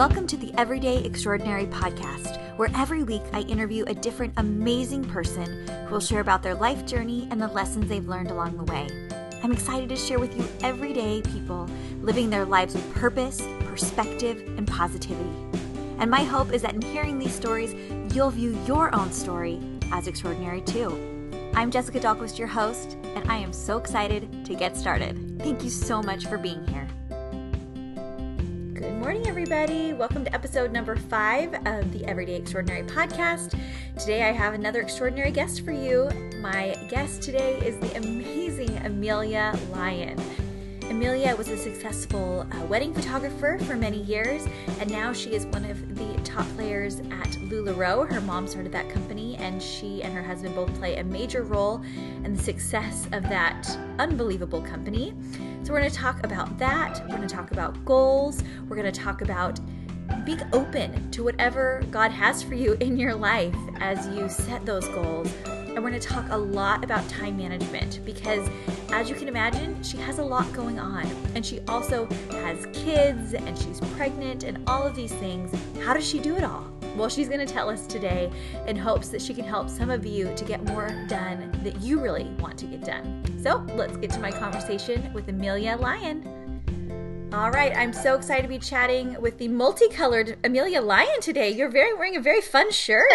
Welcome to the Everyday Extraordinary podcast, where every week I interview a different amazing person who will share about their life journey and the lessons they've learned along the way. I'm excited to share with you everyday people living their lives with purpose, perspective, and positivity. And my hope is that in hearing these stories, you'll view your own story as extraordinary too. I'm Jessica Dahlquist, your host, and I am so excited to get started. Thank you so much for being here. Morning, everybody. Welcome to episode number five of the Everyday Extraordinary podcast. Today, I have another extraordinary guest for you. My guest today is the amazing Amelia Lyon. Amelia was a successful uh, wedding photographer for many years, and now she is one of the top players at LuLaRoe. Her mom started that company, and she and her husband both play a major role in the success of that unbelievable company. So, we're going to talk about that. We're going to talk about goals. We're going to talk about being open to whatever God has for you in your life as you set those goals and we're going to talk a lot about time management because, as you can imagine, she has a lot going on. And she also has kids and she's pregnant and all of these things. How does she do it all? Well, she's going to tell us today in hopes that she can help some of you to get more done that you really want to get done. So let's get to my conversation with Amelia Lyon. All right, I'm so excited to be chatting with the multicolored Amelia Lyon today. You're very wearing a very fun shirt.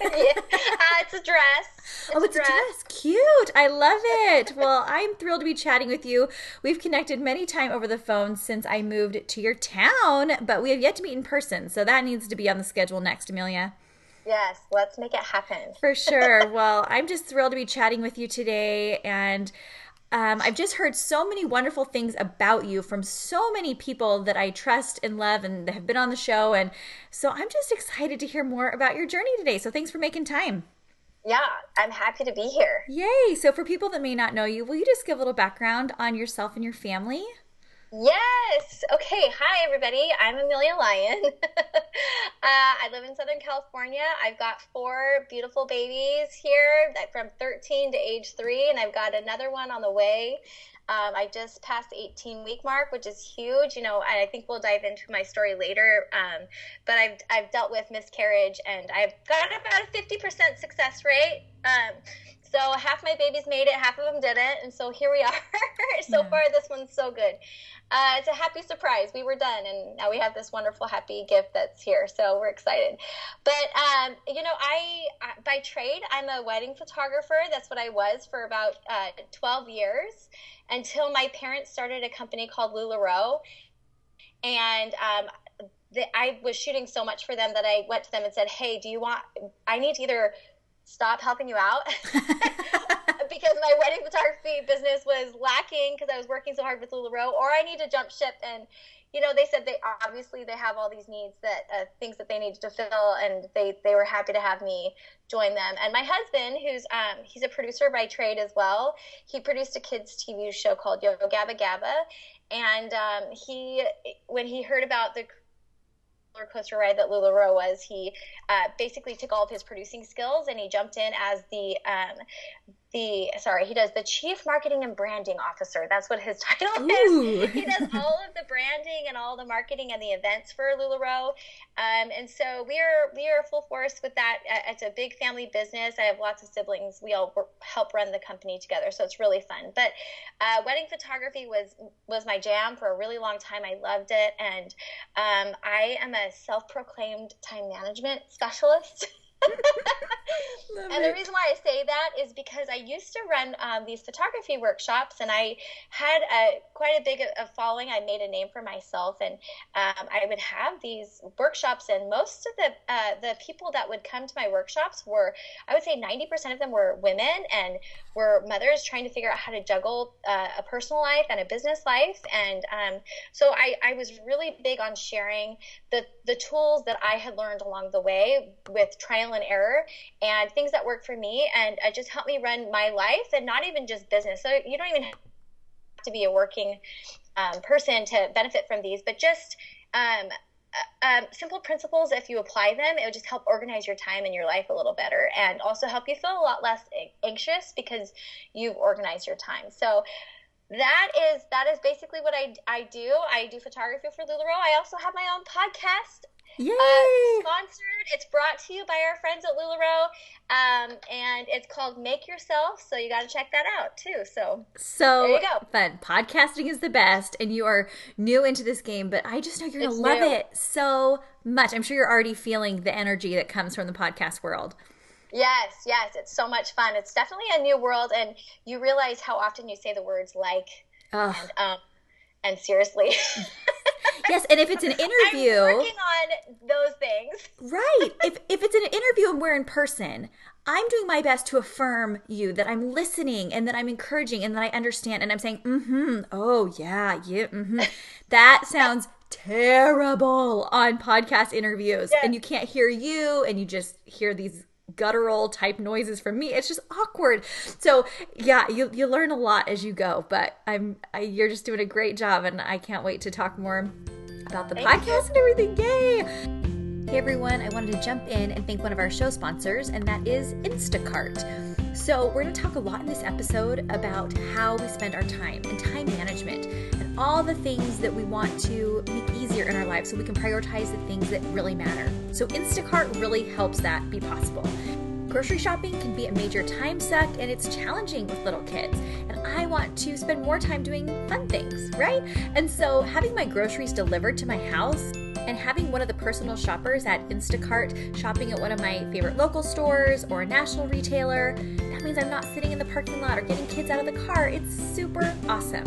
yeah. uh, it's a dress. It's oh, it's a dress. a dress. Cute. I love it. well, I'm thrilled to be chatting with you. We've connected many times over the phone since I moved to your town, but we have yet to meet in person. So that needs to be on the schedule next, Amelia. Yes, let's make it happen. For sure. well, I'm just thrilled to be chatting with you today and um, I've just heard so many wonderful things about you from so many people that I trust and love and have been on the show. And so I'm just excited to hear more about your journey today. So thanks for making time. Yeah, I'm happy to be here. Yay. So, for people that may not know you, will you just give a little background on yourself and your family? Yes. Okay. Hi, everybody. I'm Amelia Lyon. uh, I live in Southern California. I've got four beautiful babies here from 13 to age three, and I've got another one on the way. Um, I just passed the 18 week mark, which is huge. You know, I think we'll dive into my story later. Um, but I've, I've dealt with miscarriage and I've got about a 50% success rate. Um, so half my babies made it, half of them didn't, and so here we are. so yeah. far, this one's so good. Uh, it's a happy surprise. We were done, and now we have this wonderful, happy gift that's here. So we're excited. But um, you know, I by trade, I'm a wedding photographer. That's what I was for about uh, 12 years until my parents started a company called LuLaRoe, and um, I was shooting so much for them that I went to them and said, "Hey, do you want? I need to either." Stop helping you out because my wedding photography business was lacking because I was working so hard with LuLaRoe, or I need to jump ship. And you know, they said they obviously they have all these needs that uh, things that they needed to fill, and they they were happy to have me join them. And my husband, who's um, he's a producer by trade as well, he produced a kids TV show called Yo Gabba Gabba, and um, he when he heard about the roller coaster ride that LuLaRoe was, he uh, basically took all of his producing skills and he jumped in as the um, the sorry he does the chief marketing and branding officer. That's what his title Ooh. is he does all of the branding and all the marketing and the events for LuLaRoe. Um, and so we are we are full force with that. It's a big family business. I have lots of siblings. We all help run the company together. So it's really fun. But uh, wedding photography was was my jam for a really long time. I loved it. And um, I am a self-proclaimed time management specialist and the reason why I say that is because I used to run um, these photography workshops, and I had a quite a big a following. I made a name for myself, and um, I would have these workshops, and most of the uh, the people that would come to my workshops were, I would say, ninety percent of them were women and were mothers trying to figure out how to juggle uh, a personal life and a business life, and um, so I, I was really big on sharing the the tools that I had learned along the way with trial and error and things that work for me and uh, just help me run my life and not even just business. So you don't even have to be a working um, person to benefit from these, but just um, uh, um, simple principles, if you apply them, it would just help organize your time and your life a little better and also help you feel a lot less anxious because you've organized your time. So, that is that is basically what I, I do. I do photography for LuLaRoe. I also have my own podcast. Yay! Uh, sponsored. It's brought to you by our friends at LuLaRoe, um, and it's called Make Yourself. So you got to check that out too. So so there you go. fun. Podcasting is the best, and you are new into this game, but I just know you're gonna love new. it so much. I'm sure you're already feeling the energy that comes from the podcast world. Yes, yes, it's so much fun. It's definitely a new world, and you realize how often you say the words like Ugh. and um and seriously. yes, and if it's an interview, I'm working on those things. right? If if it's an interview and we're in person, I'm doing my best to affirm you that I'm listening and that I'm encouraging and that I understand and I'm saying, mm-hmm, oh yeah, yeah, mm-hmm. That sounds terrible on podcast interviews. Yeah. And you can't hear you and you just hear these guttural type noises from me. It's just awkward. So yeah, you you learn a lot as you go, but I'm I, you're just doing a great job and I can't wait to talk more about the Thank podcast and everything. Yay! Hey everyone, I wanted to jump in and thank one of our show sponsors, and that is Instacart. So, we're going to talk a lot in this episode about how we spend our time and time management and all the things that we want to make easier in our lives so we can prioritize the things that really matter. So, Instacart really helps that be possible. Grocery shopping can be a major time suck and it's challenging with little kids. And I want to spend more time doing fun things, right? And so having my groceries delivered to my house and having one of the personal shoppers at Instacart shopping at one of my favorite local stores or a national retailer, that means I'm not sitting in the parking lot or getting kids out of the car. It's super awesome.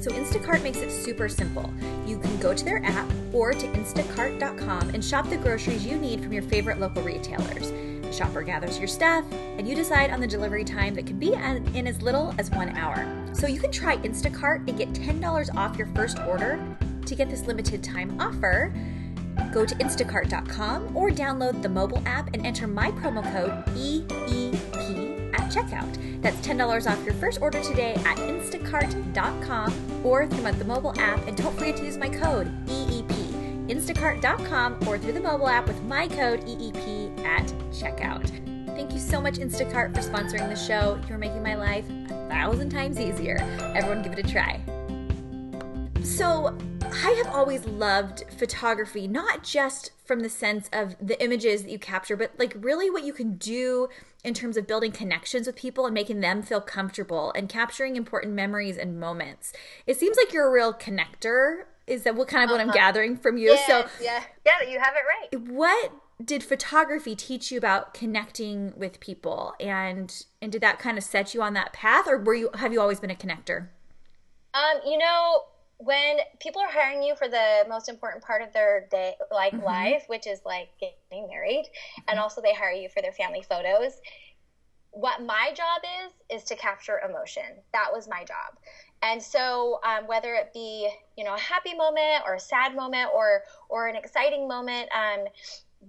So Instacart makes it super simple. You can go to their app or to instacart.com and shop the groceries you need from your favorite local retailers. The shopper gathers your stuff, and you decide on the delivery time that can be in as little as one hour. So you can try Instacart and get $10 off your first order. To get this limited time offer, go to instacart.com or download the mobile app and enter my promo code EEP at checkout. That's $10 off your first order today at instacart.com or through the mobile app. And don't forget to use my code EEP. Instacart.com or through the mobile app with my code EEP at checkout. Thank you so much, Instacart, for sponsoring the show. You're making my life a thousand times easier. Everyone, give it a try. So, I have always loved photography, not just from the sense of the images that you capture, but like really what you can do in terms of building connections with people and making them feel comfortable and capturing important memories and moments. It seems like you're a real connector. Is that what kind of what I'm gathering from you? Yes, So, yeah, yeah, you have it right. what did photography teach you about connecting with people and and did that kind of set you on that path or were you have you always been a connector? Um, you know, when people are hiring you for the most important part of their day, like Mhm. life, which is like getting married, and also they hire you for their family photos. What my job is is to capture emotion. That was my job. And so, um, whether it be you know a happy moment or a sad moment or or an exciting moment, um,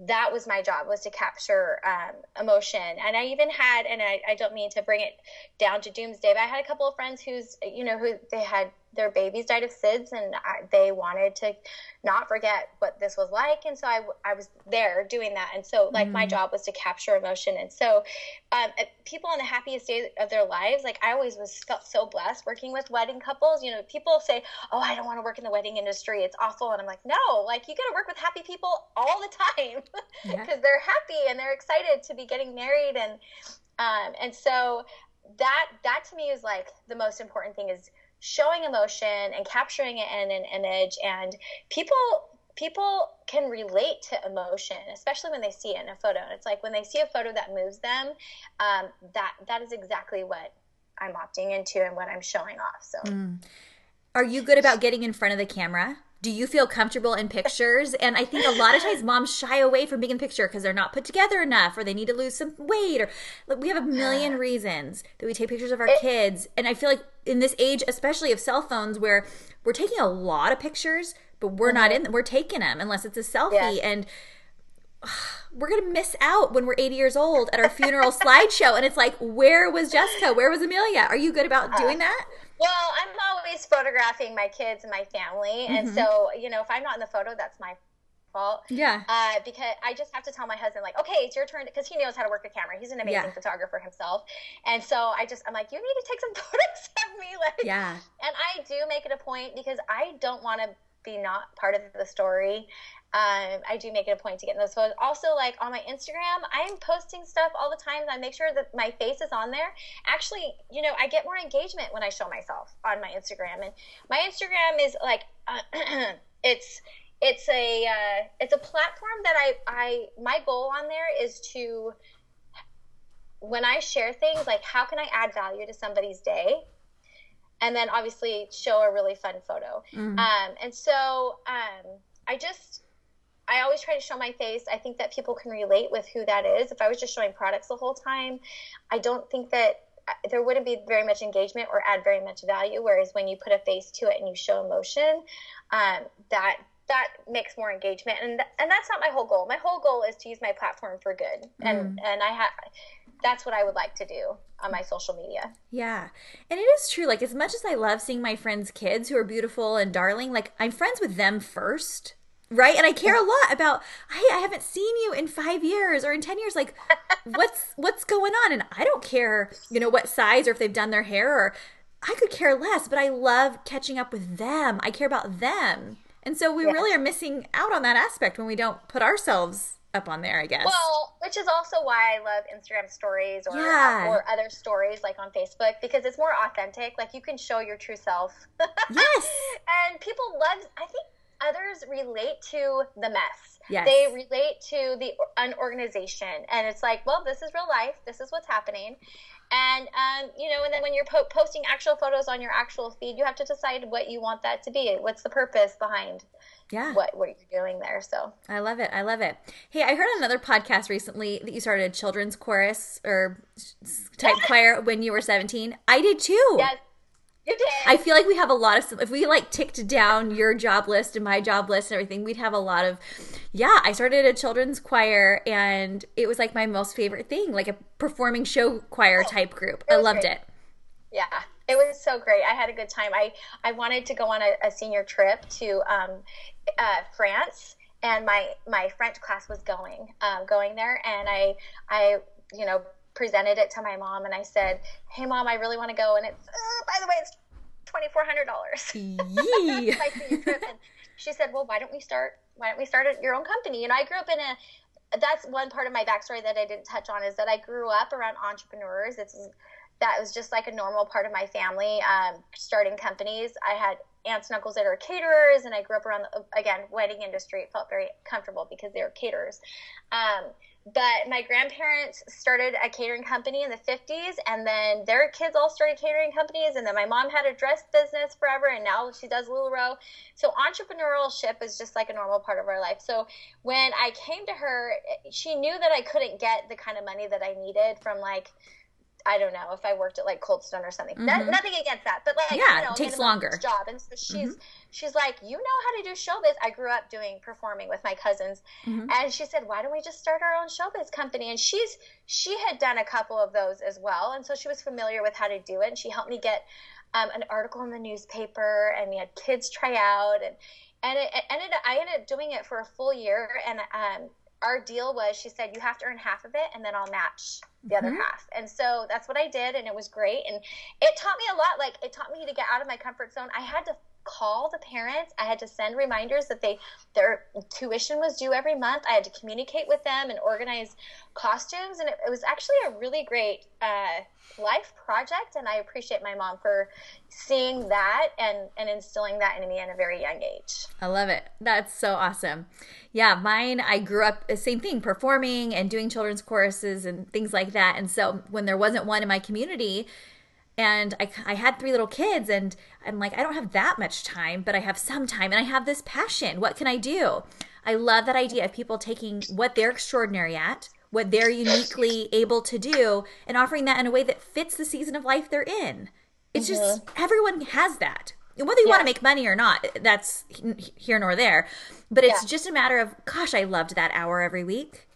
that was my job was to capture um, emotion. And I even had, and I, I don't mean to bring it down to doomsday, but I had a couple of friends who's you know who they had their babies died of SIDS, and I, they wanted to not forget what this was like, and so I, I was there doing that. And so like my Mm. job was to capture emotion. And so um, people on the happiest day of their lives, like I always was felt so blessed working with wedding couples. You know, people say, "Oh, I don't want to work in the wedding industry; it's awful," and I'm like, "No, like you got to work with happy people all the time." Yeah. because they're happy and they're excited to be getting married and um, and so that that to me is like the most important thing is showing emotion and capturing it in an image and people people can relate to emotion especially when they see it in a photo and it's like when they see a photo that moves them um, that that is exactly what i'm opting into and what i'm showing off so Mm. Are you good about getting in front of the camera? Do you feel comfortable in pictures? And I think a lot of times moms shy away from being in picture because they're not put together enough or they need to lose some weight or like, we have a million reasons that we take pictures of our kids. And I feel like in this age, especially of cell phones where we're taking a lot of pictures, but we're not mm-hmm. in we're taking them unless it's a selfie Yes. and we're gonna miss out when we're 80 years old at our funeral slideshow and it's like where was jessica where was amelia are you good about doing that Well, I'm always photographing my kids and my family, and Mhm. so you know, if I'm not in the photo, that's my fault. Yeah. Uh, because I just have to tell my husband, like, okay, it's your turn, because he knows how to work a camera. He's an amazing Yeah. photographer himself, and so I just, I'm like, you need to take some photos of me, like, Yeah. and I do make it a point because I don't want to be not part of the story. Um, I do make it a point to get in those photos. Also, like on my Instagram, I'm posting stuff all the time. I make sure that my face is on there. Actually, you know, I get more engagement when I show myself on my Instagram, and my Instagram is like, uh, it's it's a uh, it's a platform that I I my goal on there is to when I share things like how can I add value to somebody's day and then obviously show a really fun photo. Mhm. Um, and so um, I just, I always try to show my face. I think that people can relate with who that is. If I was just showing products the whole time, I don't think that uh, there wouldn't be very much engagement or add very much value. Whereas when you put a face to it and you show emotion, um, that that makes more engagement. And th- and that's not my whole goal. My whole goal is to use my platform for good. And and I have. That's what I would like to do on my social media. Yeah. And it is true. Like, as much as I love seeing my friends' kids who are beautiful and darling, like, I'm friends with them first. Right. And I care a lot about, hey, I haven't seen you in five years or in 10 years. Like, what's, what's going on? And I don't care, you know, what size or if they've done their hair or I could care less, but I love catching up with them. I care about them. And so we Yeah. really are missing out on that aspect when we don't put ourselves up on there, I guess. Well, which is also why I love Instagram stories or uh, Yeah. or other stories like on Facebook because it's more authentic. Like you can show your true self. yes. and people love I think others relate to the mess. Yes. They relate to the unorganization and it's like, well, this is real life. This is what's happening. And um, you know, and then when you're po- posting actual photos on your actual feed, you have to decide what you want that to be. What's the purpose behind Yeah. what what you're doing there? So I love it. I love it. Hey, I heard on another podcast recently that you started a children's chorus or type choir when you were 17. I did too. yes, did. I feel like we have a lot of, if we like ticked down your job list and my job list and everything, we'd have a lot of, yeah, I started a children's choir and it was like my most favorite thing, like a performing show choir type group. I loved great. it. Yeah, it was so great. I had a good time. I, I wanted to go on a, a senior trip to um, uh, France, and my my French class was going um, going there, and I I you know presented it to my mom, and I said, "Hey, mom, I really want to go," and it's uh, by the way, it's twenty four hundred dollars. Yee. my senior trip, and she said, "Well, why don't we start? Why don't we start your own company?" You know, I grew up in a. That's one part of my backstory that I didn't touch on is that I grew up around entrepreneurs. It's that was just like a normal part of my family. Um, starting companies, I had aunts and uncles that are caterers, and I grew up around the again wedding industry. It felt very comfortable because they were caterers. Um, but my grandparents started a catering company in the 50s and then their kids all started catering companies and then my mom had a dress business forever and now she does lularoe so entrepreneurship is just like a normal part of our life. So when i came to her she knew that i couldn't get the kind of money that i needed from like I don't know if I worked at like Cold Stone or something. That, Mhm. nothing against that, but like Yeah, you know, it takes longer. Job, and so she's she's like, you know how to do showbiz. I grew up doing performing with my cousins, Mhm. and she said, why don't we just start our own showbiz company? And she's she had done a couple of those as well, and so she was familiar with how to do it. And she helped me get um, an article in the newspaper, and we had kids try out, and and it, it ended. I ended up doing it for a full year, and um, our deal was she said you have to earn half of it, and then I'll match the other Mhm. half. And so that's what I did, and it was great. And it taught me a lot. Like it taught me to get out of my comfort zone. I had to call the parents. I had to send reminders that they their tuition was due every month. I had to communicate with them and organize costumes, and it, it was actually a really great uh, life project. And I appreciate my mom for seeing that and and instilling that in me at a very young age. I love it. That's so awesome. Yeah, mine, I grew up, uh, same thing, performing and doing children's choruses and things like that. And so when there wasn't one in my community, and I, I had three little kids, and I'm like, I don't have that much time, but I have some time and I have this passion. What can I do? I love that idea of people taking what they're extraordinary at, what they're uniquely able to do, and offering that in a way that fits the season of life they're in. It's just mm-hmm. everyone has that. And Whether you want to make money or not, that's here nor there. But it's Yeah. just a matter of, gosh, I loved that hour every week.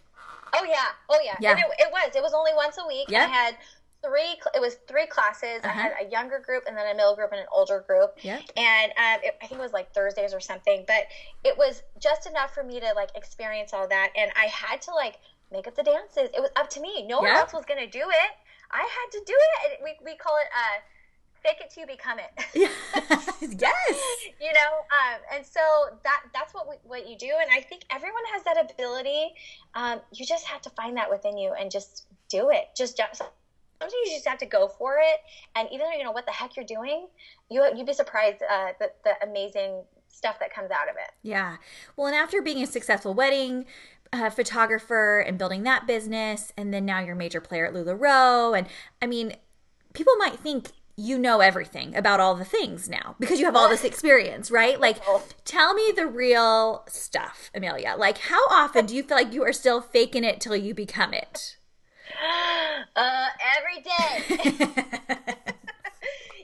Oh yeah, oh yeah. Yeah. And it, it was. It was only once a week. Yeah. I had three. It was three classes. I Uh-huh. had a younger group, and then a middle group, and an older group. yeah And um, it, I think it was like Thursdays or something. But it was just enough for me to like experience all that, and I had to like make up the dances. It was up to me. No one else was gonna do it. I had to do it. And we we call it uh, fake it till you become it. yes. you know um, and so that that's what we, what you do and i think everyone has that ability um, you just have to find that within you and just do it just ju- sometimes you just have to go for it and even though you know what the heck you're doing you you'd be surprised uh, the, the amazing stuff that comes out of it Yeah. Well, and after being a successful wedding uh, photographer and building that business, and then now you're a major player at LuLaRoe, and I mean, people might think you know everything about all the things now because you have all this experience, right? Like, tell me the real stuff, Amelia. Like, how often do you feel like you are still faking it till you become it? uh, every day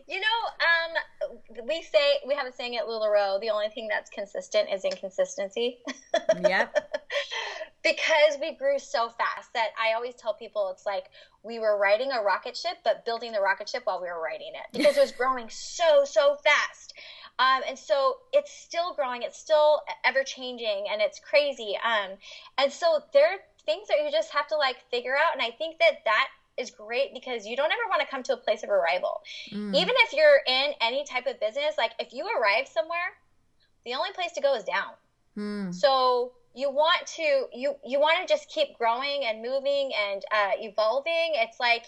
You know, um, we say we have a saying at LuLaRoe: the only thing that's consistent is inconsistency. yep. because we grew so fast that I always tell people it's like we were riding a rocket ship, but building the rocket ship while we were riding it because it was growing so so fast. Um, and so it's still growing, it's still ever changing, and it's crazy. Um, and so there things that you just have to like figure out. And I think that that is great because you don't ever want to come to a place of arrival. Mm. Even if you're in any type of business, like if you arrive somewhere, the only place to go is down. Mm. So you want to you you want to just keep growing and moving and uh, evolving. It's like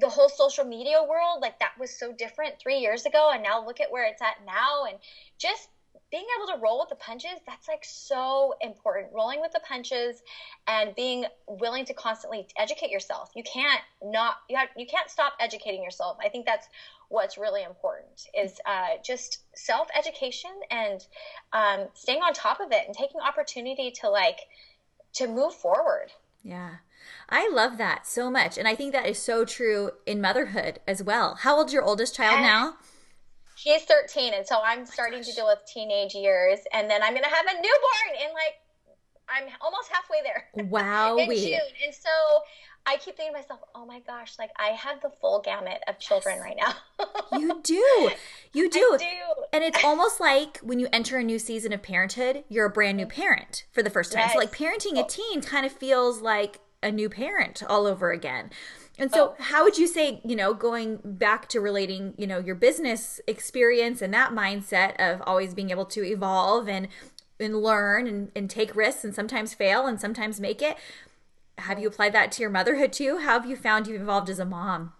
the whole social media world, like that was so different three years ago, and now look at where it's at now, and just being able to roll with the punches that's like so important rolling with the punches and being willing to constantly educate yourself you can't not you have you can't stop educating yourself i think that's what's really important is uh, just self education and um, staying on top of it and taking opportunity to like to move forward Yeah. I love that so much. And I think that is so true in motherhood as well. How old's your oldest child now? He's 13, and so I'm oh starting to deal with teenage years, and then I'm gonna have a newborn in like I'm almost halfway there Wow. in June, and so I keep thinking to myself, oh my gosh, like I have the full gamut of children right now. You do. You do. Do. And it's almost like when you enter a new season of parenthood, you're a brand new parent for the first time. So, like, parenting a teen kind of feels like a new parent all over again. And so, oh. how would you say, you know, going back to relating, you know, your business experience and that mindset of always being able to evolve and and learn and, and take risks and sometimes fail and sometimes make it. Have you applied that to your motherhood too? How have you found you've evolved as a mom?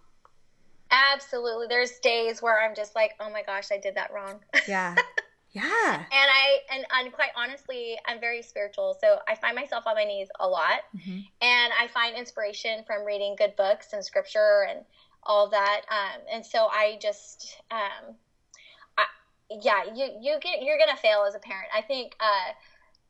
Absolutely. There's days where I'm just like, oh my gosh, I did that wrong. Yeah. Yeah. and I and, and quite honestly, I'm very spiritual, so I find myself on my knees a lot, Mhm. and I find inspiration from reading good books and scripture and all that. Um, and so I just, um, I, yeah, you you get you're gonna fail as a parent. I think. Uh,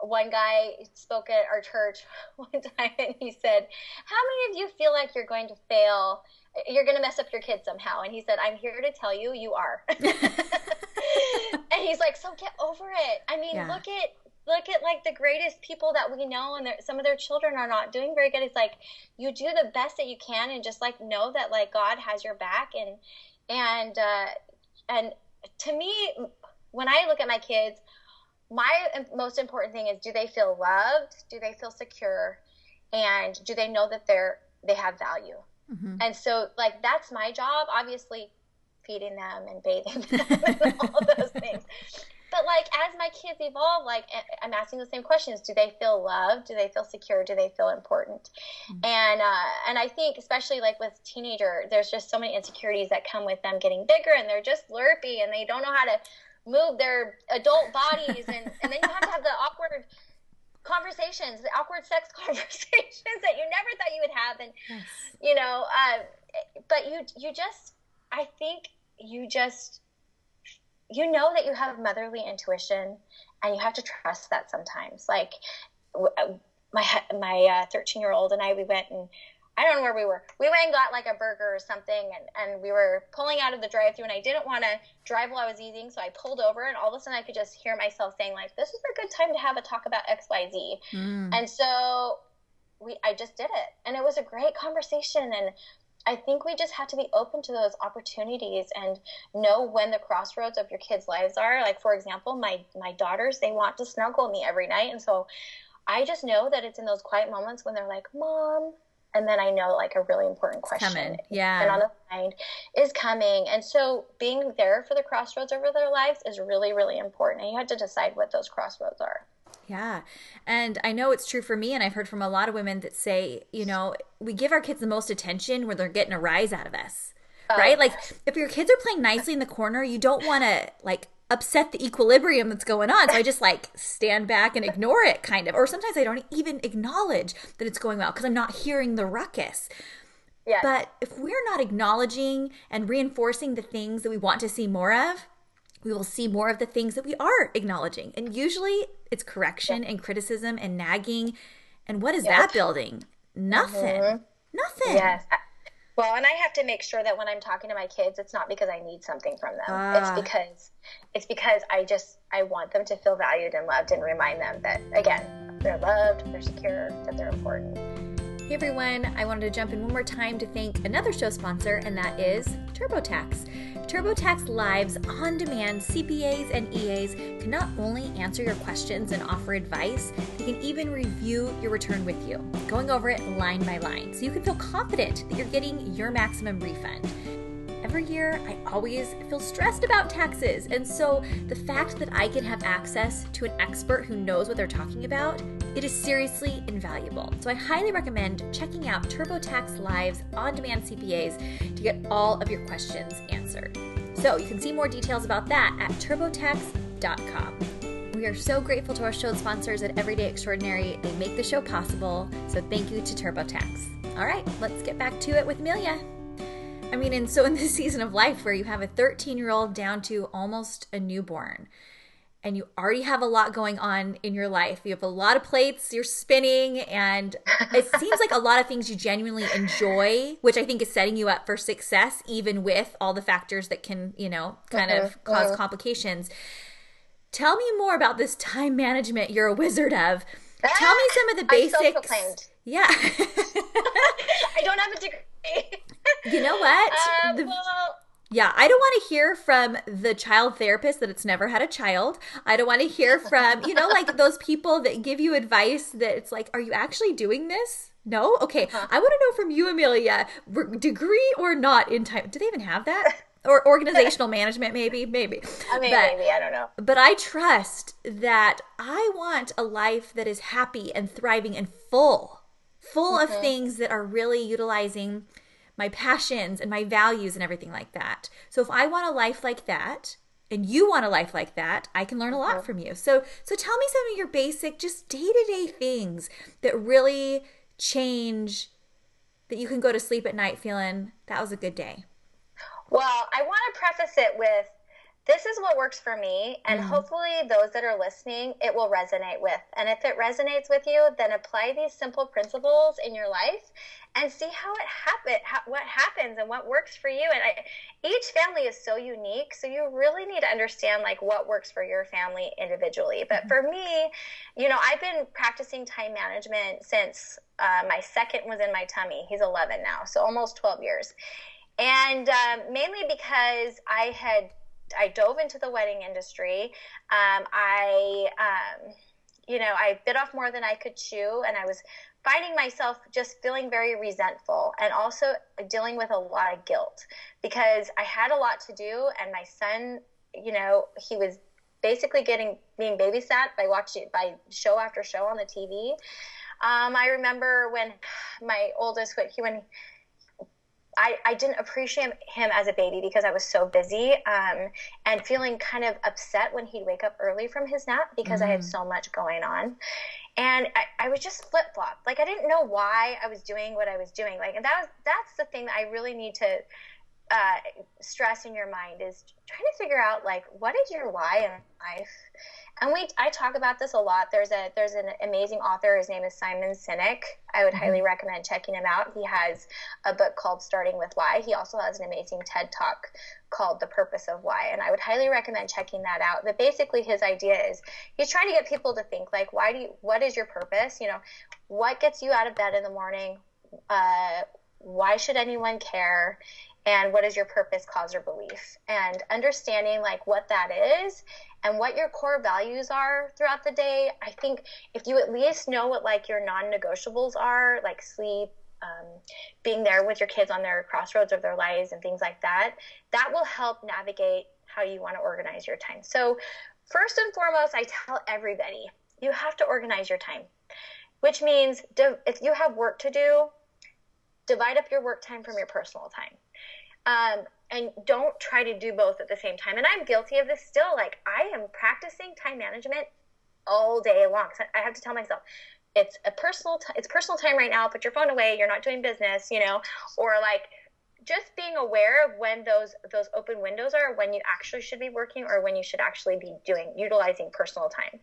one guy spoke at our church one time and he said, How many of you feel like you're going to fail? You're going to mess up your kids somehow. And he said, I'm here to tell you, you are. and he's like, So get over it. I mean, Yeah. look at. Look at like the greatest people that we know, and some of their children are not doing very good. It's like you do the best that you can, and just like know that like God has your back, and and uh, and to me, when I look at my kids, my most important thing is do they feel loved do they feel secure and do they know that they're they have value Mhm. and so like that's my job obviously feeding them and bathing them and all those things. But like as my kids evolve like i'm asking the same questions. Do they feel loved? Do they feel secure? Do they feel important? And uh, and i think especially like with teenager there's just so many insecurities that come with them getting bigger and they're just slurpy and they don't know how to move their adult bodies and, and then you have to have the awkward conversations the awkward sex conversations that you never thought you would have and Yes. you know uh, but you you just i think you just you know that you have motherly intuition and you have to trust that sometimes like uh, my my 13 year old and i we went and i don't know where we were we went and got like a burger or something and, and we were pulling out of the drive through and i didn't want to drive while i was eating so i pulled over and all of a sudden i could just hear myself saying like this is a good time to have a talk about xyz Mm. and so we I just did it. And it was a great conversation and I think we just have to be open to those opportunities and know when the crossroads of your kids' lives are. Like for example, my my daughters, they want to snuggle me every night, and so I just know that it's in those quiet moments when they're like, "Mom," and then I know like a really important question, coming. yeah, and on the mind is coming. And so being there for the crossroads over their lives is really really important. And you have to decide what those crossroads are. Yeah. And I know it's true for me, and I've heard from a lot of women that say, you know, we give our kids the most attention when they're getting a rise out of us. Oh. Right? Like, if your kids are playing nicely in the corner, you don't want to, like, upset the equilibrium that's going on. So I just like stand back and ignore it, kind of. Or sometimes I don't even acknowledge that it's going well because I'm not hearing the ruckus. Yes. But if we're not acknowledging and reinforcing the things that we want to see more of, we will see more of the things that we are acknowledging. And usually it's correction and criticism and nagging. And what is that building? Nothing. Mm-hmm. Nothing. Yes. Well, and I have to make sure that when I'm talking to my kids, it's not because I need something from them. It's ah. because it's because I just I want them to feel valued and loved and remind them that again, they're loved, they're secure, that they're important. Hey everyone, I wanted to jump in one more time to thank another show sponsor, and that is TurboTax. TurboTax Live's on demand CPAs and EAs can not only answer your questions and offer advice, they can even review your return with you, going over it line by line, so you can feel confident that you're getting your maximum refund every year I always feel stressed about taxes. And so the fact that I can have access to an expert who knows what they're talking about, it is seriously invaluable. So I highly recommend checking out TurboTax Live's on-demand CPAs to get all of your questions answered. So you can see more details about that at turbotax.com. We are so grateful to our show sponsors at Everyday Extraordinary. They make the show possible. So thank you to TurboTax. All right, let's get back to it with Amelia. I mean, and so in this season of life where you have a 13 year old down to almost a newborn, and you already have a lot going on in your life. You have a lot of plates you're spinning, and it seems like a lot of things you genuinely enjoy, which I think is setting you up for success, even with all the factors that can, you know, kind of uh-huh, cause uh-huh. complications. Tell me more about this time management you're a wizard of. Tell me some of the basics. Yeah. I don't have a degree you know what? Um, the, well, yeah, I don't want to hear from the child therapist that it's never had a child. I don't want to hear from, you know, like those people that give you advice that it's like, are you actually doing this? No? Okay. Uh-huh. I want to know from you, Amelia, degree or not in time. Do they even have that? Or organizational management, maybe, maybe. I mean, but, maybe I don't know. But I trust that I want a life that is happy and thriving and full, full mm-hmm. of things that are really utilizing my passions and my values and everything like that. So if I want a life like that, and you want a life like that, I can learn a lot from you. So so tell me some of your basic just day-to-day things that really change that you can go to sleep at night feeling that was a good day. Well, I want to preface it with this is what works for me and mm-hmm. hopefully those that are listening it will resonate with. And if it resonates with you then apply these simple principles in your life and see how it happen how, what happens and what works for you. And I, each family is so unique so you really need to understand like what works for your family individually. But mm-hmm. for me you know i've been practicing time management since uh, my second was in my tummy. He's 11 now so almost 12 years. And um, mainly because i had I dove into the wedding industry. Um, I, um, you know, I bit off more than I could chew, and I was finding myself just feeling very resentful and also dealing with a lot of guilt because I had a lot to do, and my son, you know, he was basically getting being babysat by watching by show after show on the TV. Um, I remember when my oldest, when I, I didn't appreciate him as a baby because I was so busy um, and feeling kind of upset when he'd wake up early from his nap because mm. I had mm. so much going on. And I, I was just flip flop. Like I didn't know why I was doing what I was doing. Like, and that was that's the thing that I really need to uh, stress in your mind is trying to figure out like what is your why in life and we I talk about this a lot. There's a there's an amazing author. His name is Simon Sinek. I would mm-hmm. highly recommend checking him out. He has a book called Starting with Why. He also has an amazing TED Talk called The Purpose of Why, and I would highly recommend checking that out. But basically, his idea is he's trying to get people to think like, why do you? What is your purpose? You know, what gets you out of bed in the morning? Uh, why should anyone care and what is your purpose cause or belief and understanding like what that is and what your core values are throughout the day i think if you at least know what like your non-negotiables are like sleep um, being there with your kids on their crossroads of their lives and things like that that will help navigate how you want to organize your time. So first and foremost i tell everybody you have to organize your time which means if you have work to do divide up your work time from your personal time. Um, and don't try to do both at the same time. And I'm guilty of this still. Like I am practicing time management all day long. So I have to tell myself, it's a personal, t- it's personal time right now. Put your phone away. You're not doing business, you know, or like just being aware of when those those open windows are when you actually should be working or when you should actually be doing utilizing personal time.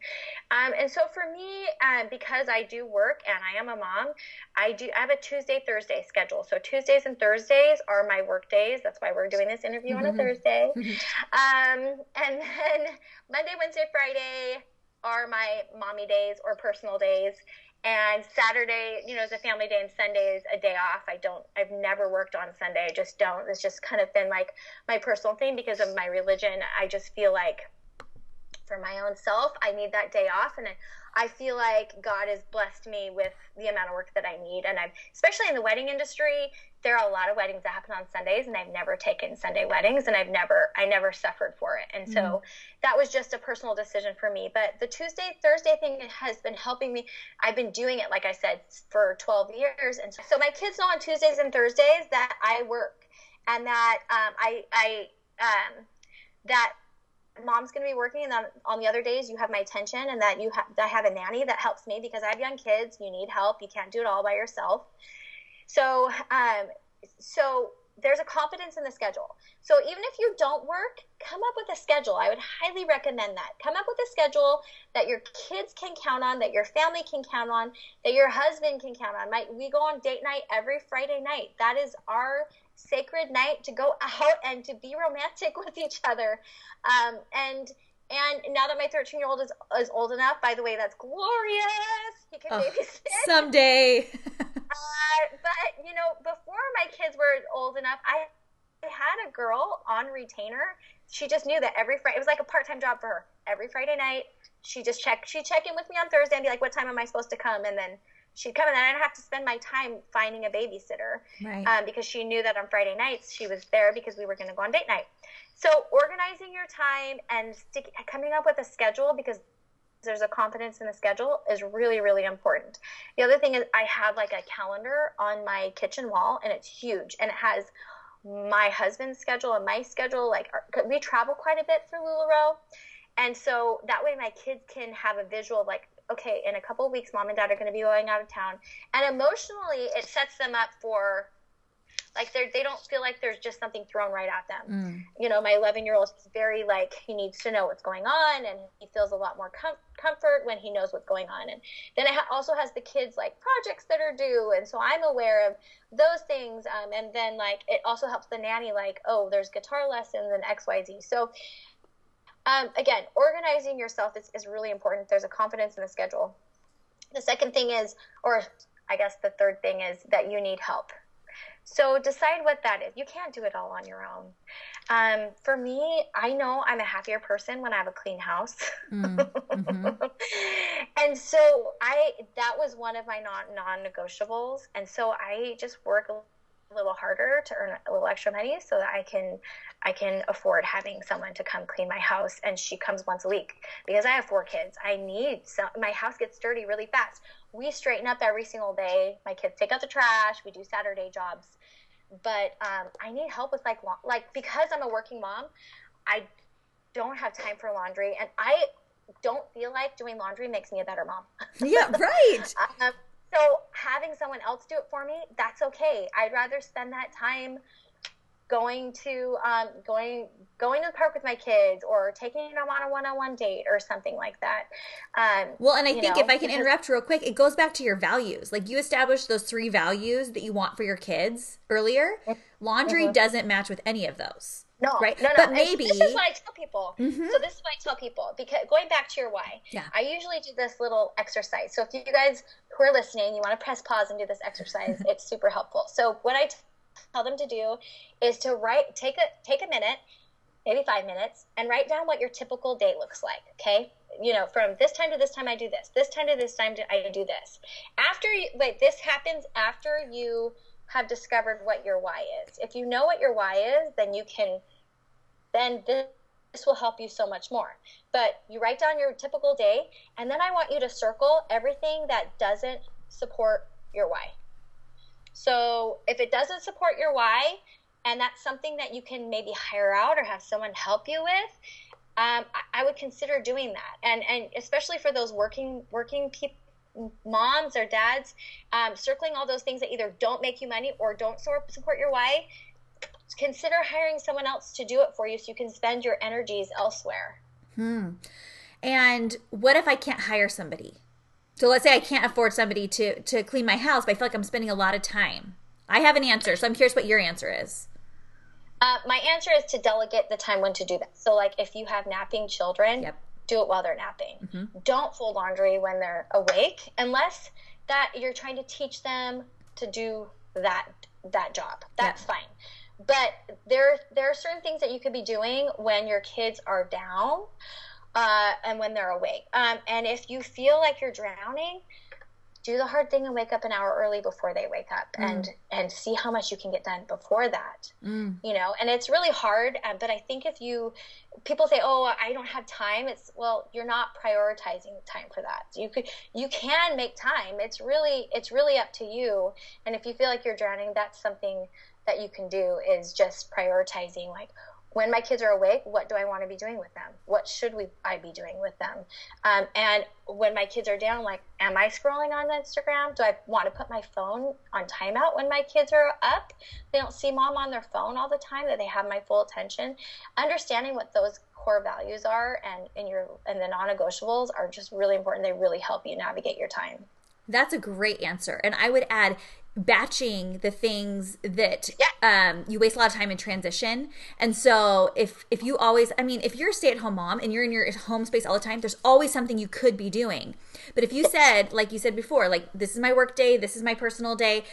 Um, and so for me um, because i do work and i am a mom i do i have a tuesday thursday schedule. So tuesdays and thursdays are my work days. That's why we're doing this interview on a mm-hmm. thursday. Um, and then monday wednesday friday are my mommy days or personal days and Saturday, you know, is a family day, and Sunday is a day off. I don't, I've never worked on Sunday. I just don't. It's just kind of been like my personal thing because of my religion. I just feel like for my own self, I need that day off. And I, feel like God has blessed me with the amount of work that I need. And I've, especially in the wedding industry, there are a lot of weddings that happen on Sundays and I've never taken Sunday weddings and I've never I never suffered for it. And so mm-hmm. that was just a personal decision for me. But the Tuesday Thursday thing has been helping me. I've been doing it like I said for 12 years and so my kids know on Tuesdays and Thursdays that I work and that um, I I um, that mom's going to be working and then on the other days you have my attention and that you have I have a nanny that helps me because I have young kids. You need help. You can't do it all by yourself. So, um, so there's a confidence in the schedule. So even if you don't work, come up with a schedule. I would highly recommend that. Come up with a schedule that your kids can count on, that your family can count on, that your husband can count on. My, we go on date night every Friday night. That is our sacred night to go out and to be romantic with each other. Um, and and now that my 13 year old is is old enough, by the way, that's glorious. He can oh, babysit someday. uh, but you know, before my kids were old enough, I had a girl on retainer. She just knew that every Friday it was like a part time job for her. Every Friday night, she just check she check in with me on Thursday and be like, "What time am I supposed to come?" And then she'd come and then I didn't have to spend my time finding a babysitter right. um, because she knew that on Friday nights she was there because we were going to go on date night. So organizing your time and stick, coming up with a schedule because there's a confidence in the schedule is really really important. The other thing is I have like a calendar on my kitchen wall and it's huge and it has my husband's schedule and my schedule. Like we travel quite a bit for LuLaRoe. And so that way my kids can have a visual of like, okay, in a couple weeks, mom and dad are going to be going out of town. And emotionally, it sets them up for like they they don't feel like there's just something thrown right at them. Mm. You know, my 11 year old is very like he needs to know what's going on, and he feels a lot more com- comfort when he knows what's going on. And then it ha- also has the kids like projects that are due, and so I'm aware of those things. Um, and then like it also helps the nanny like oh there's guitar lessons and X Y Z. So um, again, organizing yourself is, is really important. There's a confidence in the schedule. The second thing is, or I guess the third thing is that you need help. So decide what that is. You can't do it all on your own. Um, for me, I know I'm a happier person when I have a clean house. Mm, mm-hmm. and so I that was one of my non non-negotiables. And so I just work a little harder to earn a little extra money so that I can I can afford having someone to come clean my house and she comes once a week because I have four kids. I need some my house gets dirty really fast. We straighten up every single day. My kids take out the trash. We do Saturday jobs but um, I need help with like like because I'm a working mom, I don't have time for laundry, and I don't feel like doing laundry makes me a better mom. yeah, right. um, so having someone else do it for me, that's okay. I'd rather spend that time going to um, going going to the park with my kids or taking them on a one-on-one date or something like that um, well and i think know, if i can interrupt real quick it goes back to your values like you established those three values that you want for your kids earlier mm-hmm. laundry mm-hmm. doesn't match with any of those No, right? No, no. But maybe this is what I tell people. Mm-hmm. So this is what I tell people because going back to your why, yeah. I usually do this little exercise. So if you guys who are listening, you want to press pause and do this exercise, it's super helpful. So what I tell them to do is to write, take a take a minute, maybe five minutes, and write down what your typical day looks like. Okay, you know, from this time to this time I do this, this time to this time I do this. After you wait, this happens after you have discovered what your why is. If you know what your why is, then you can, then this, this will help you so much more. But you write down your typical day, and then I want you to circle everything that doesn't support your why. So if it doesn't support your why, and that's something that you can maybe hire out or have someone help you with, um, I, I, would consider doing that. And and especially for those working working people moms or dads um, circling all those things that either don't make you money or don't support your why consider hiring someone else to do it for you so you can spend your energies elsewhere. Hmm. And what if i can't hire somebody so let's say i can't afford somebody to to clean my house but i feel like i'm spending a lot of time i have an answer so i'm curious what your answer is uh, my answer is to delegate the time when to do that. So, like, if you have napping children, yep do it while they're napping. Mm-hmm. Don't fold laundry when they're awake unless that you're trying to teach them to do that that job. That's yeah. fine. But there there are certain things that you could be doing when your kids are down uh, and when they're awake. Um, and if you feel like you're drowning, do the hard thing and wake up an hour early before they wake up mm. and and see how much you can get done before that mm. you know and it's really hard um, but i think if you people say oh i don't have time it's well you're not prioritizing time for that you could you can make time it's really it's really up to you and if you feel like you're drowning that's something that you can do is just prioritizing like when my kids are awake, what do I want to be doing with them? What should we I be doing with them? Um, and when my kids are down, like, am I scrolling on Instagram? Do I want to put my phone on timeout when my kids are up? They don't see mom on their phone all the time. That they have my full attention. Understanding what those core values are and in your and the non-negotiables are just really important. They really help you navigate your time. That's a great answer. And I would add batching the things that yeah. um, you waste a lot of time in transition and so if if you always i mean if you're a stay-at-home mom and you're in your home space all the time there's always something you could be doing but if you said like you said before like this is my work day this is my personal day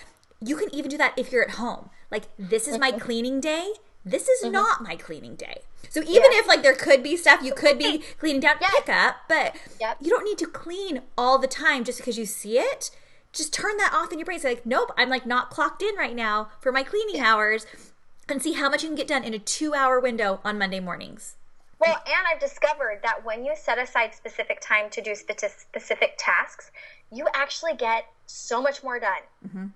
you can even do that if you're at home like this is my cleaning day this is mm-hmm. not my cleaning day. So even yeah. if like there could be stuff you could be cleaning down, yes. pick up, but yep. you don't need to clean all the time just because you see it just turn that off in your brain. Say like, nope, I'm like not clocked in right now for my cleaning hours, and see how much you can get done in a two-hour window on Monday mornings. Well, and I've discovered that when you set aside specific time to do specific tasks, you actually get so much more done. Mm-hmm. Yep.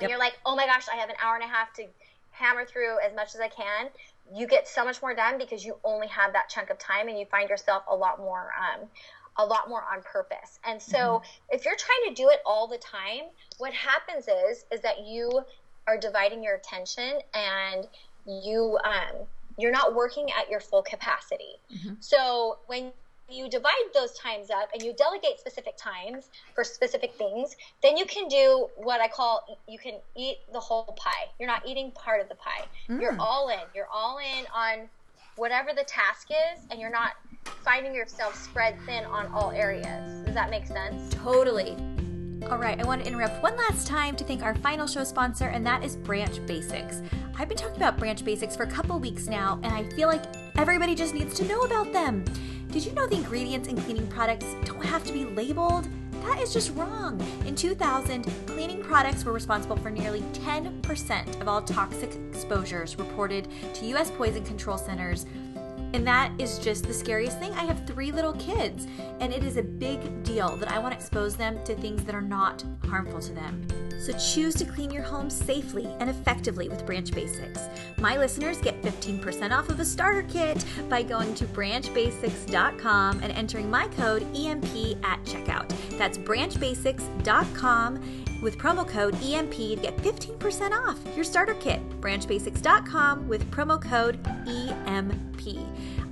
And you're like, oh my gosh, I have an hour and a half to hammer through as much as I can. You get so much more done because you only have that chunk of time, and you find yourself a lot more um, a lot more on purpose. And so mm-hmm. if you're trying to do it all the time, what happens is is that you are dividing your attention and you um, you're not working at your full capacity. Mm-hmm. So when you divide those times up and you delegate specific times for specific things, then you can do what I call you can eat the whole pie. You're not eating part of the pie. Mm. You're all in. You're all in on whatever the task is, and you're not finding yourself spread thin on all areas. Does that make sense? Totally. All right, I want to interrupt one last time to thank our final show sponsor, and that is Branch Basics. I've been talking about Branch Basics for a couple weeks now, and I feel like everybody just needs to know about them. Did you know the ingredients in cleaning products don't have to be labeled? That is just wrong. In 2000, cleaning products were responsible for nearly 10% of all toxic exposures reported to U.S. poison control centers and that is just the scariest thing. I have three little kids, and it is a big deal that I want to expose them to things that are not harmful to them. So choose to clean your home safely and effectively with Branch Basics. My listeners get 15% off of a starter kit by going to branchbasics.com and entering my code EMP at checkout. That's branchbasics.com with promo code EMP to get 15% off your starter kit. Branchbasics.com with promo code EMP.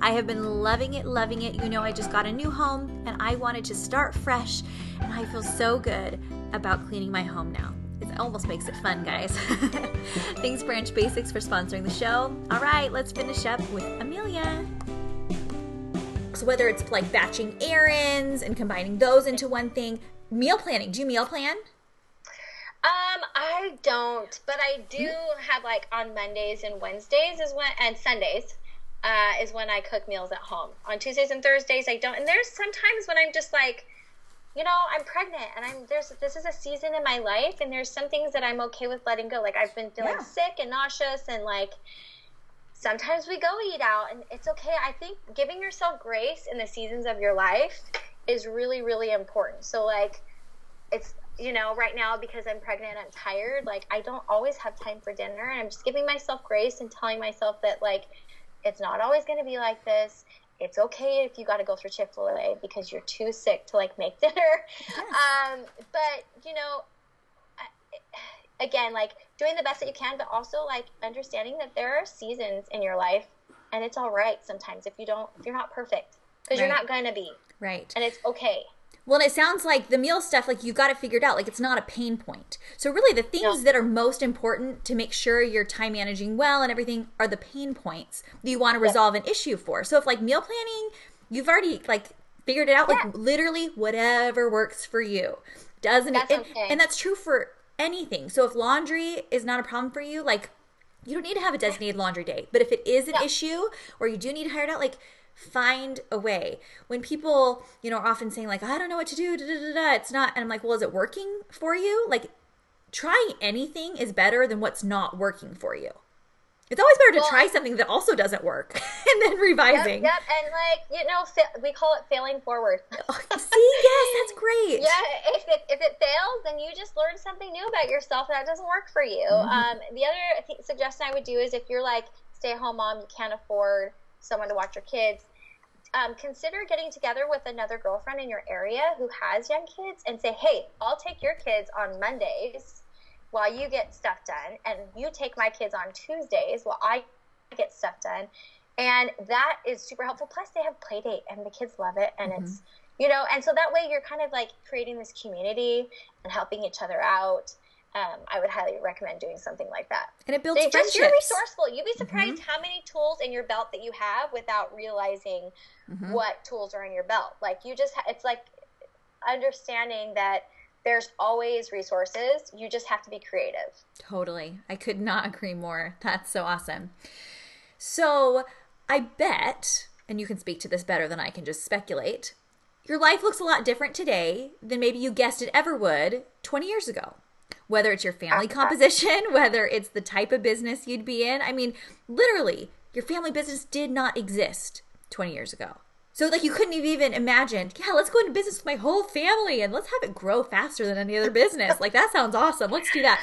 I have been loving it, loving it. You know, I just got a new home and I wanted to start fresh, and I feel so good about cleaning my home now. It almost makes it fun, guys. Thanks, Branch Basics, for sponsoring the show. All right, let's finish up with Amelia. So, whether it's like batching errands and combining those into one thing, meal planning. Do you meal plan? Um, I don't, but I do have like on Mondays and Wednesdays is when and Sundays uh, is when I cook meals at home. On Tuesdays and Thursdays I don't. And there's sometimes when I'm just like, you know, I'm pregnant and I'm there's this is a season in my life and there's some things that I'm okay with letting go. Like I've been feeling yeah. sick and nauseous and like sometimes we go eat out and it's okay. I think giving yourself grace in the seasons of your life is really really important. So like it's you know, right now because I'm pregnant, I'm tired. Like I don't always have time for dinner, and I'm just giving myself grace and telling myself that like it's not always going to be like this. It's okay if you got to go through Chick Fil A because you're too sick to like make dinner. Um, but you know, again, like doing the best that you can, but also like understanding that there are seasons in your life, and it's all right sometimes if you don't, if you're not perfect, because right. you're not going to be. Right. And it's okay. Well, it sounds like the meal stuff, like you got it figured out. Like it's not a pain point. So really, the things no. that are most important to make sure you're time managing well and everything are the pain points that you want to resolve yeah. an issue for. So if like meal planning, you've already like figured it out. Yeah. Like literally, whatever works for you doesn't. That's it, okay. And that's true for anything. So if laundry is not a problem for you, like you don't need to have a designated laundry day. But if it is an yeah. issue or you do need to hire it out, like find a way. When people, you know, are often saying like, I don't know what to do, da, da, da, it's not, and I'm like, well, is it working for you? Like, trying anything is better than what's not working for you. It's always better to well, try something that also doesn't work and then revising. Yep, yep. and like you know, fa- we call it failing forward. oh, see, yes, that's great. Yeah, if it, if it fails, then you just learn something new about yourself that doesn't work for you. Mm-hmm. Um, the other th- suggestion I would do is if you're like stay-at-home mom, you can't afford someone to watch your kids, um, consider getting together with another girlfriend in your area who has young kids and say, hey, I'll take your kids on Mondays while you get stuff done, and you take my kids on Tuesdays while I get stuff done. And that is super helpful. Plus, they have play date, and the kids love it, and mm-hmm. it's you know, and so that way you're kind of like creating this community and helping each other out um, I would highly recommend doing something like that. And it builds so friendships. Just, you're resourceful. You'd be surprised mm-hmm. how many tools in your belt that you have without realizing mm-hmm. what tools are in your belt. Like you just, ha- it's like understanding that there's always resources. You just have to be creative. Totally. I could not agree more. That's so awesome. So I bet, and you can speak to this better than I can just speculate, your life looks a lot different today than maybe you guessed it ever would 20 years ago whether it's your family composition, whether it's the type of business you'd be in. I mean, literally, your family business did not exist 20 years ago. So, like, you couldn't have even imagined, yeah, let's go into business with my whole family and let's have it grow faster than any other business. like, that sounds awesome. Let's do that.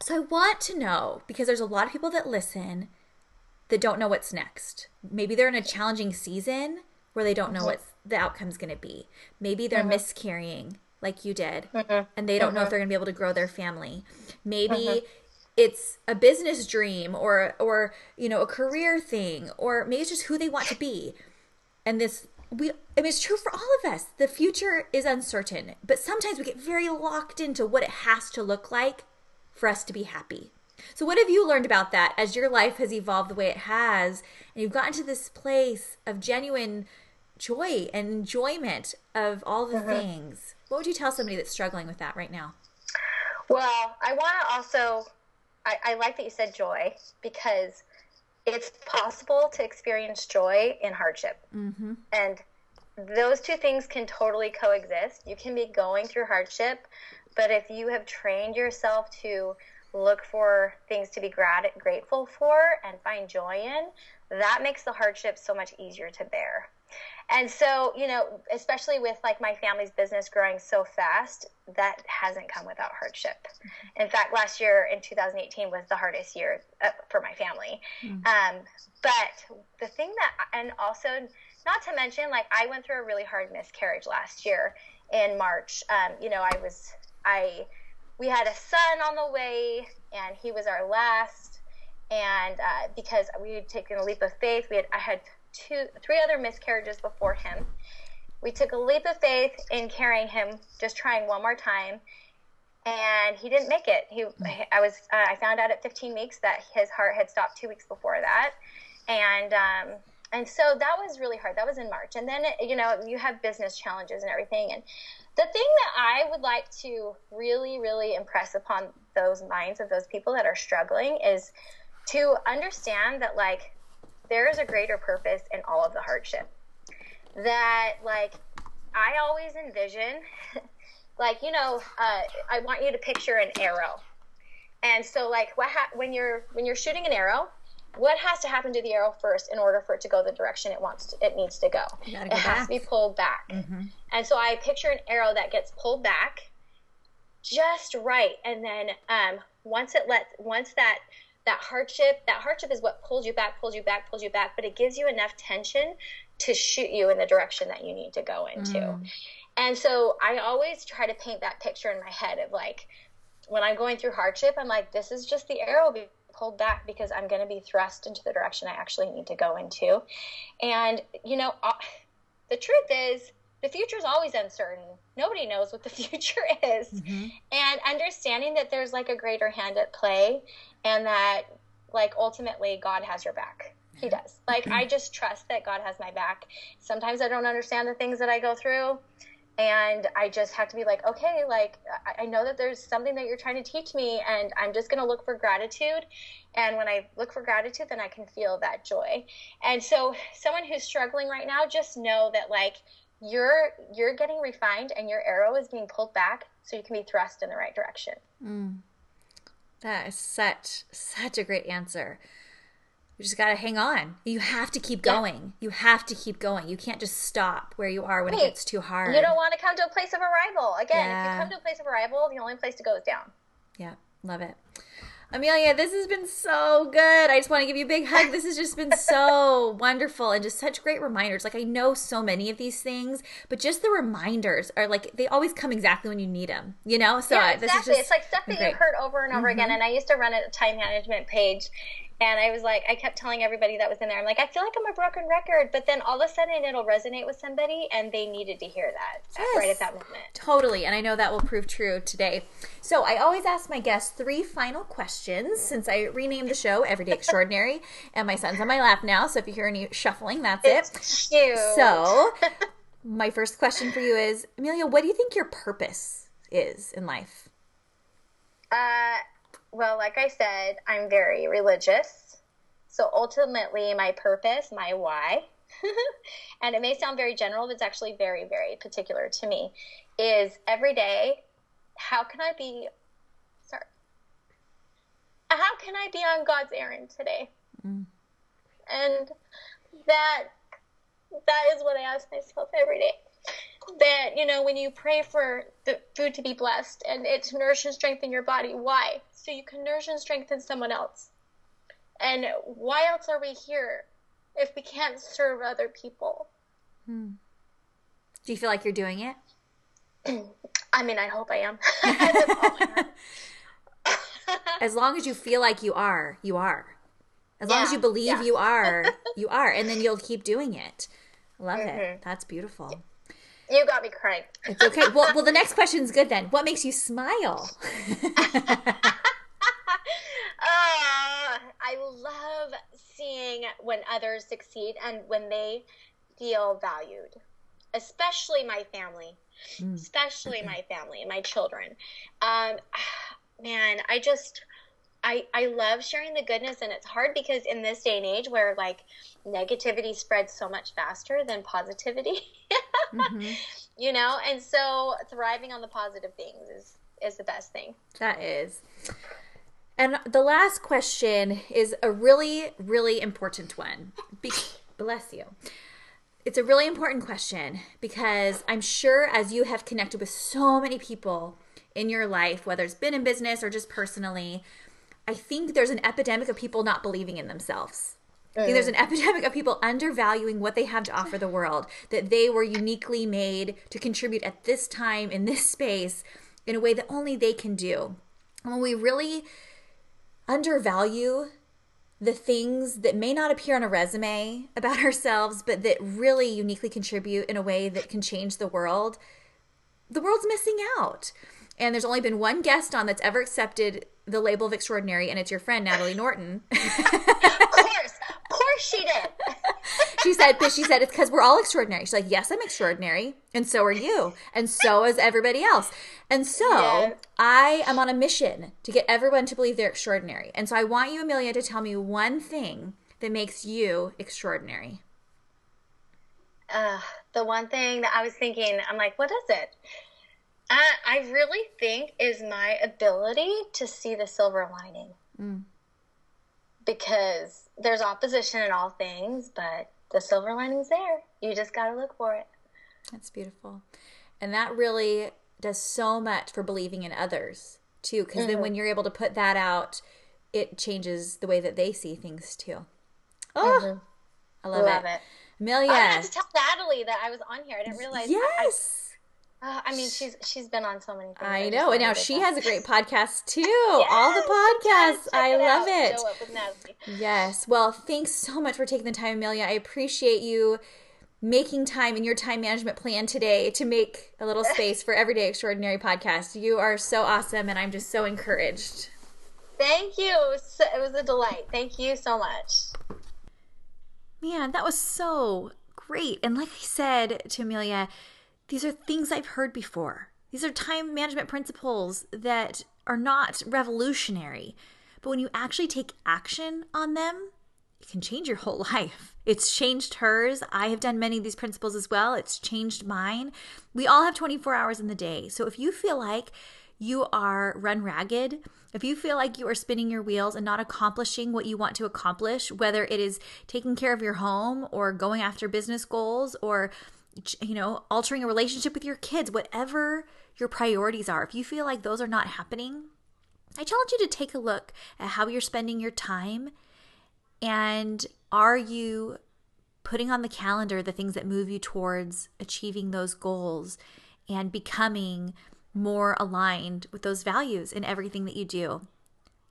So, I want to know because there's a lot of people that listen that don't know what's next. Maybe they're in a challenging season where they don't know what the outcome's going to be. Maybe they're mm-hmm. miscarrying like you did mm-hmm. and they don't mm-hmm. know if mm-hmm. they're going to be able to grow their family maybe mm-hmm. it's a business dream or or you know a career thing or maybe it's just who they want to be and this we I mean it's true for all of us the future is uncertain but sometimes we get very locked into what it has to look like for us to be happy so what have you learned about that as your life has evolved the way it has and you've gotten to this place of genuine joy and enjoyment of all the mm-hmm. things what would you tell somebody that's struggling with that right now? Well, I want to also, I, I like that you said joy because it's possible to experience joy in hardship. Mm-hmm. And those two things can totally coexist. You can be going through hardship, but if you have trained yourself to look for things to be grat- grateful for and find joy in, that makes the hardship so much easier to bear. And so, you know, especially with like my family's business growing so fast, that hasn't come without hardship. Mm-hmm. In fact, last year in 2018 was the hardest year uh, for my family. Mm-hmm. Um, but the thing that, and also, not to mention, like I went through a really hard miscarriage last year in March. Um, you know, I was, I, we had a son on the way, and he was our last. And uh, because we had taken a leap of faith, we had, I had two, three other miscarriages before him. We took a leap of faith in carrying him, just trying one more time. and he didn't make it. He, I was, uh, I found out at 15 weeks that his heart had stopped two weeks before that, and um, and so that was really hard. That was in March, and then you know you have business challenges and everything, and the thing that I would like to really, really impress upon those minds of those people that are struggling is to understand that like there is a greater purpose in all of the hardship. That like I always envision like you know uh, i want you to picture an arrow and so like what ha- when you're when you're shooting an arrow what has to happen to the arrow first in order for it to go the direction it wants to, it needs to go, go it back. has to be pulled back Mm-hmm. and so i picture an arrow that gets pulled back just right and then um, once it lets once that that hardship that hardship is what pulls you back pulls you back pulls you back but it gives you enough tension to shoot you in the direction that you need to go into Mm. and so I always try to paint that picture in my head of like when I'm going through hardship, I'm like, this is just the arrow being pulled back because I'm going to be thrust into the direction I actually need to go into. And, you know, uh, the truth is, the future is always uncertain. Nobody knows what the future is. Mm-hmm. And understanding that there's like a greater hand at play and that, like, ultimately, God has your back. He does. Like, I just trust that God has my back. Sometimes I don't understand the things that I go through and I just have to be like, okay, like I, I know that there's something that you're trying to teach me, and I'm just going to look for gratitude. And when I look for gratitude, then I can feel that joy. And so, someone who's struggling right now, just know that like you're you're getting refined, and your arrow is being pulled back, so you can be thrust in the right direction. Mm. That is such such a great answer. You just got to hang on. You have to keep Yeah. going. You have to keep going. You can't just stop where you are when it gets too hard. You don't want to come to a place of arrival. Again, if you come to a place of arrival, the only place to go is down. Yeah, love it. Amelia, this has been so good. I just want to give you a big hug. This has just been so wonderful and just such great reminders. Like, I know so many of these things, but just the reminders are like, they always come exactly when you need them, you know? So, yeah, this is exactly. it's like stuff that great. Mm-hmm. you've heard over and over again. And I used to run a time management page, and I was like, I kept telling everybody that was in there, I'm like, I feel like I'm a broken record, but then all of a sudden it'll resonate with somebody, and they needed to hear that right at that moment. Totally. And I know that will prove true today. So I always ask my guests three final questions since I renamed the show Everyday Extraordinary. and my son's on my lap now. So if you hear any shuffling, that's it. Cute. So my first question for you is Amelia, what do you think your purpose is in life? Uh, well, like I said, I'm very religious. So ultimately, my purpose, my why, and it may sound very general, but it's actually very, very particular to me, is every day, how can I be, sorry, how can I be on God's errand today? Mm. And that, that is what I ask myself every day that you know when you pray for the food to be blessed and it to nourish and strengthen your body why so you can nourish and strengthen someone else and why else are we here if we can't serve other people Do you feel like you're doing it? i mean i hope i am That's all I have. As long as you feel like you are, you are. As long as you believe yeah. you are, you are. And then you'll keep doing it. Love Mm-hmm. it. That's beautiful. You got me crying It's okay. Well, well, the next question's good then. What makes you smile? uh, I love seeing when others succeed and when they feel valued, especially my family, especially my family my children. Um, man, I just. I, I love sharing the goodness and it's hard because in this day and age where like negativity spreads so much faster than positivity Mhm. you know and so thriving on the positive things is is the best thing That is. And the last question is a really, really important one. Be- bless you. It's a really important question because I'm sure as you have connected with so many people in your life, whether it's been in business or just personally, I think there's an epidemic of people not believing in themselves. I think there's an epidemic of people undervaluing what they have to offer the world, that they were uniquely made to contribute at this time in this space in a way that only they can do. And when we really undervalue the things that may not appear on a resume about ourselves, but that really uniquely contribute in a way that can change the world, the world's missing out. And there's only been one guest on that's ever accepted the label of extraordinary, and it's your friend Natalie Norton. of course, of course she did. she said, but she said it's because we're all extraordinary. She's like, yes, I'm extraordinary, and so are you, and so is everybody else. And so Yes. I am on a mission to get everyone to believe they're extraordinary. And so I want you, Amelia, to tell me one thing that makes you extraordinary. Uh, the one thing that I was thinking, I'm like, what is it? Uh, I really think is my ability to see the silver lining. Mm. Because there's opposition in all things, but the silver lining's there. You just got to look for it. That's beautiful. And that really does so much for believing in others, too. Because then when you're able to put that out, it changes the way that they see things, too. Oh, I love, Love it. it. Amelia. I had to tell Natalie that I was on here. I didn't realize. I, yes. Uh, I mean, she's she's been on so many things. I just know. And now she has a great podcast, too. All the podcasts. I it love it. Show up with Natalie. Yes. Well, thanks so much for taking the time, Amelia. I appreciate you making time in your time management plan today to make a little space for Everyday Extraordinary podcast. You are so awesome, and I'm just so encouraged. Thank you. It was, so- it was a delight. Thank you so much. Man, that was so great. And like I said to Amelia, these are things I've heard before. These are time management principles that are not revolutionary. But when you actually take action on them, it can change your whole life. It's changed hers. I have done many of these principles as well. It's changed mine. We all have 24 hours in the day. So if you feel like you are run ragged, if you feel like you are spinning your wheels and not accomplishing what you want to accomplish, whether it is taking care of your home or going after business goals or you know, altering a relationship with your kids, whatever your priorities are, if you feel like those are not happening, I challenge you to take a look at how you're spending your time and are you putting on the calendar the things that move you towards achieving those goals and becoming more aligned with those values in everything that you do.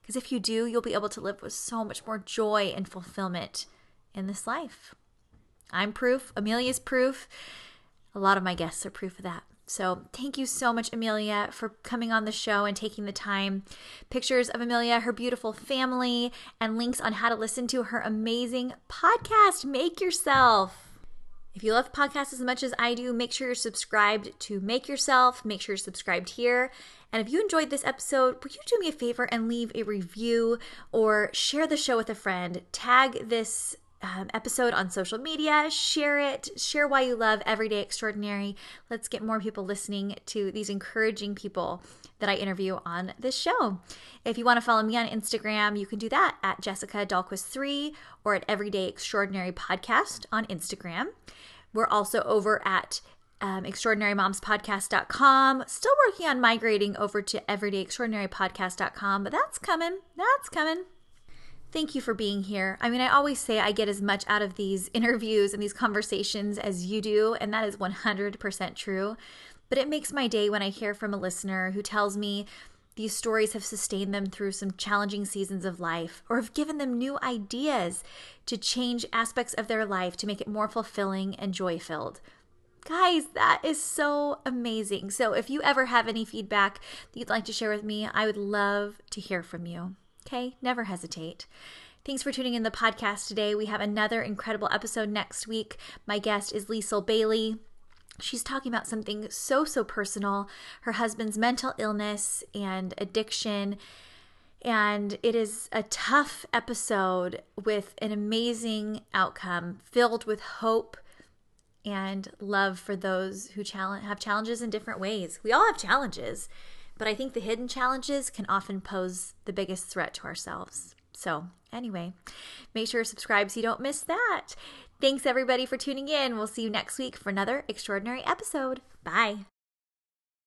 Because if you do, you'll be able to live with so much more joy and fulfillment in this life. I'm proof. Amelia's proof. A lot of my guests are proof of that. So, thank you so much, Amelia, for coming on the show and taking the time. Pictures of Amelia, her beautiful family, and links on how to listen to her amazing podcast, Make Yourself. If you love podcasts as much as I do, make sure you're subscribed to Make Yourself. Make sure you're subscribed here. And if you enjoyed this episode, would you do me a favor and leave a review or share the show with a friend? Tag this um, episode on social media, share it, share why you love Everyday Extraordinary. Let's get more people listening to these encouraging people that I interview on this show. If you want to follow me on Instagram, you can do that at Jessica Dahlquist3 or at Everyday Extraordinary Podcast on Instagram. We're also over at um, extraordinarymomspodcast.com. Still working on migrating over to everydayextraordinarypodcast.com, but that's coming. That's coming. Thank you for being here. I mean, I always say I get as much out of these interviews and these conversations as you do, and that is 100% true. But it makes my day when I hear from a listener who tells me these stories have sustained them through some challenging seasons of life or have given them new ideas to change aspects of their life to make it more fulfilling and joy filled. Guys, that is so amazing. So, if you ever have any feedback that you'd like to share with me, I would love to hear from you. Okay, never hesitate. Thanks for tuning in the podcast today. We have another incredible episode next week. My guest is Liesl Bailey. She's talking about something so, so personal her husband's mental illness and addiction. And it is a tough episode with an amazing outcome filled with hope and love for those who have challenges in different ways. We all have challenges, but I think the hidden challenges can often pose the biggest threat to ourselves. So, anyway, make sure to subscribe so you don't miss that. Thanks everybody for tuning in. We'll see you next week for another extraordinary episode. Bye.